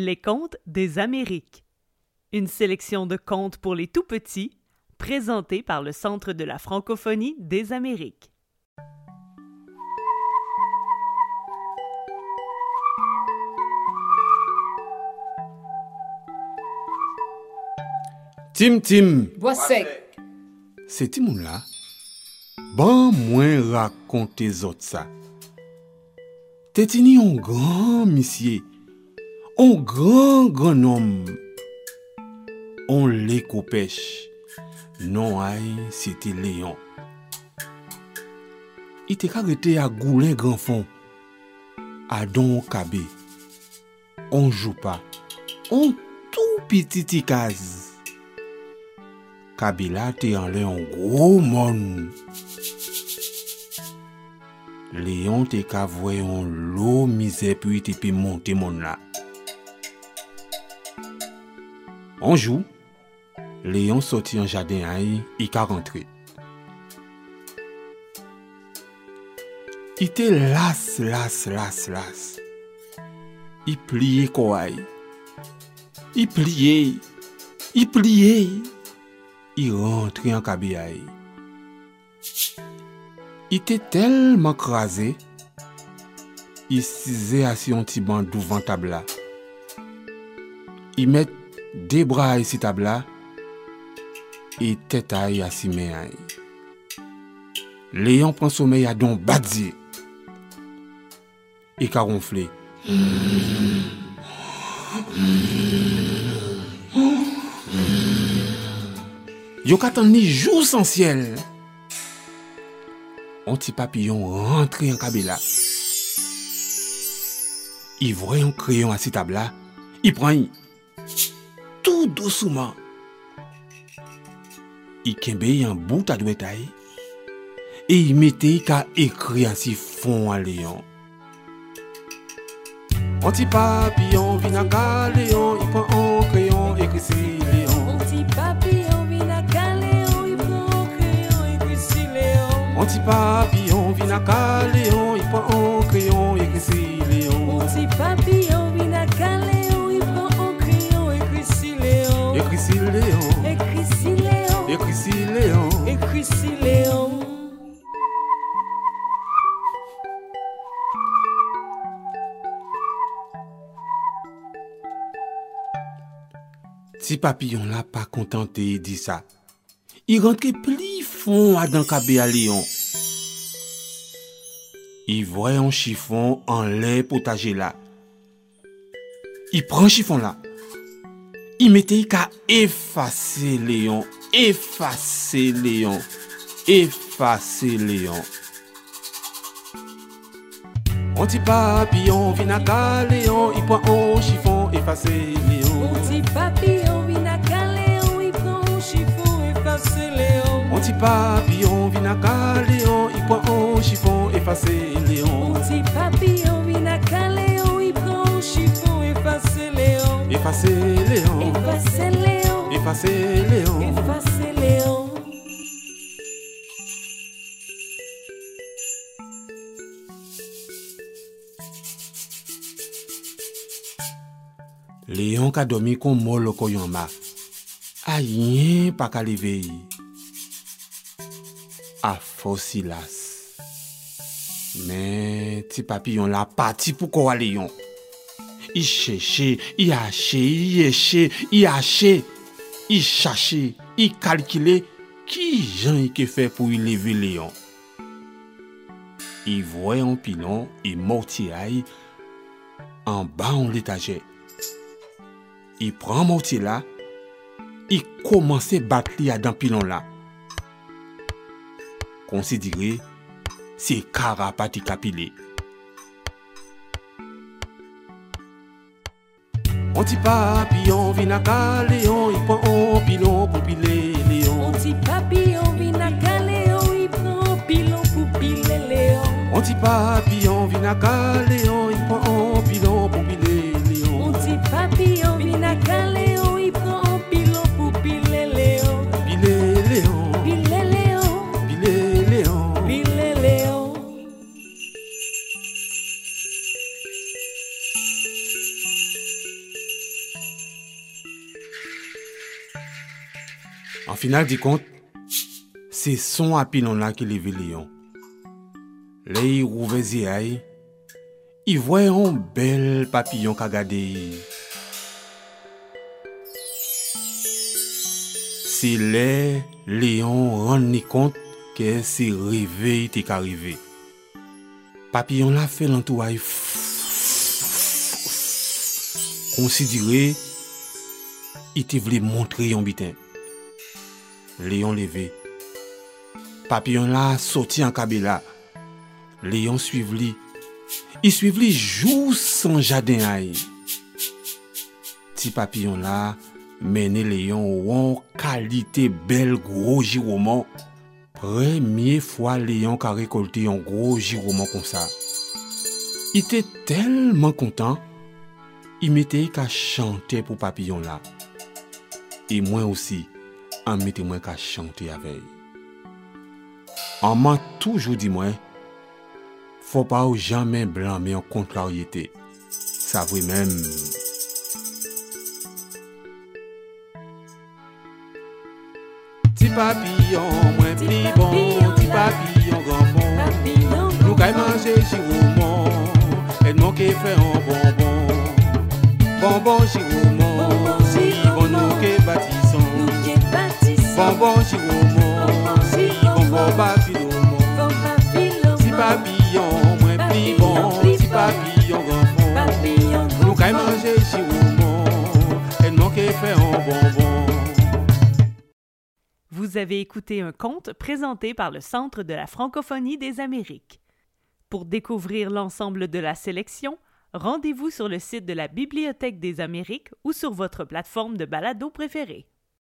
Les contes des Amériques. Une sélection de contes pour les tout petits, présentée par le Centre de la francophonie des Amériques. Tim Tim, Bois sec. se ti moun la, ban mwen rakonte zot sa. Te tini yon gran misye, On gran gran om, on le kopech, non ay se te leyon. I te karete a goulen gran fon, a don kabe, on joupa, on tou piti ti kaz. Kabe la te an leyon gro mon. Leyon te kavwe yon lo mize pou te pi monte mon la. Anjou, Leon soti an jaden ay, i ka rentre. I te las, las, las, las. I pliye kouay. I pliye, i pliye. I rentre an kabe ay. I te telman krasé, i size asyon ti ban douvan tabla. I met de debra ay si tabla, e tet ay asime ay. Leyon pran somey a don badzi, e ka ronfle. Yo katan ni jou san siel, On ti papillon rentre yon kabela. I vre yon kreyon a si tabla, i pran yon. Tout doucement. I kembe yon bout a dwetay. E yi mette yi ka ekri an si fon a leyon. On ti papillon vin a ka leyon. I pran an kreyon ekri si. Mon petit papillon vient à Caléon, il prend un crayon et puis si Léon. On ti papillon vin a Chrissy Léon. Ti papillon la pa kontante di sa I rentre pli fon a dan kabe a leyon. I vwe an chifon an le potaje la I pran chifon la I mette i ka efase leyon. Efase leyon. Efase leyon. On ti papillon vin a ka leyon. I pran an chifon efase leyon. Mon petit papillon vient à Caléon, il prend un chiffon et passe Léon. On ti papillon vin a ka leyon. I pran an chifon efase leyon. Mon petit papillon vient à Caléon, il prend un chiffon et passe Léon. Efase leyon. Et passe Léon, Efase leyon. Leyon ka domi kon mol lo koyon ma. A yin pa ka leveyi. A fosilas. Men, ti papi la pati pou kwa leyon. I cheche, i hache, i yeche, i hache. I chache, i kalkile ki jan i ke fe pou i leve leyon. I vwe an pilon, i mouti ay, an ba an letaje. I pran morti la, i komanse bat li a dan pilon la. Konsidire, se kara pati kapile. On ti papillon vin a ka leyon, i pran an pilon pou pile Mon leyon. petit papillon vient à Caléon, il prend un pilon pour piler Léon. On ti papillon vin a ka leyon, i pran an pilon en final du compte, c'est son apilon là qui les Léon. Les rouvez y ils voient un bel papillon qu'a gardé. Se le, leyon ran ni kont ke se revey te ka rive. Papillon la fe lantouay konsidire i te vle montre yon biten. Leyon leve. Papillon la soti an kabe la. Leyon suiv li. I suiv li jou san jaden ay. Ti papillon la mene le yon wan kalite bel gro jiroman. Premye fwa le yon ka rekolte yon gro jiroman kon sa. I te telman kontan, i mete ka chante pou papillon la. E mwen osi, an mette mwen ka chante avey. An man toujou di mwen, fò pa ou jamen blanme yon kontraryete. Sa vwe menm. Papillon mwen pli bon, ti papillon granpon, nou kay manje jirouman, et mwen ke fe an bonbon. Bonbon jirouman, si bon nou ke batisan, Bonbon jiroumon, si bonbon papillon Vous avez écouté un conte présenté par le Centre de la francophonie des Amériques. Pour découvrir l'ensemble de la sélection, rendez-vous sur le site de la Bibliothèque des Amériques ou sur votre plateforme de balado préférée.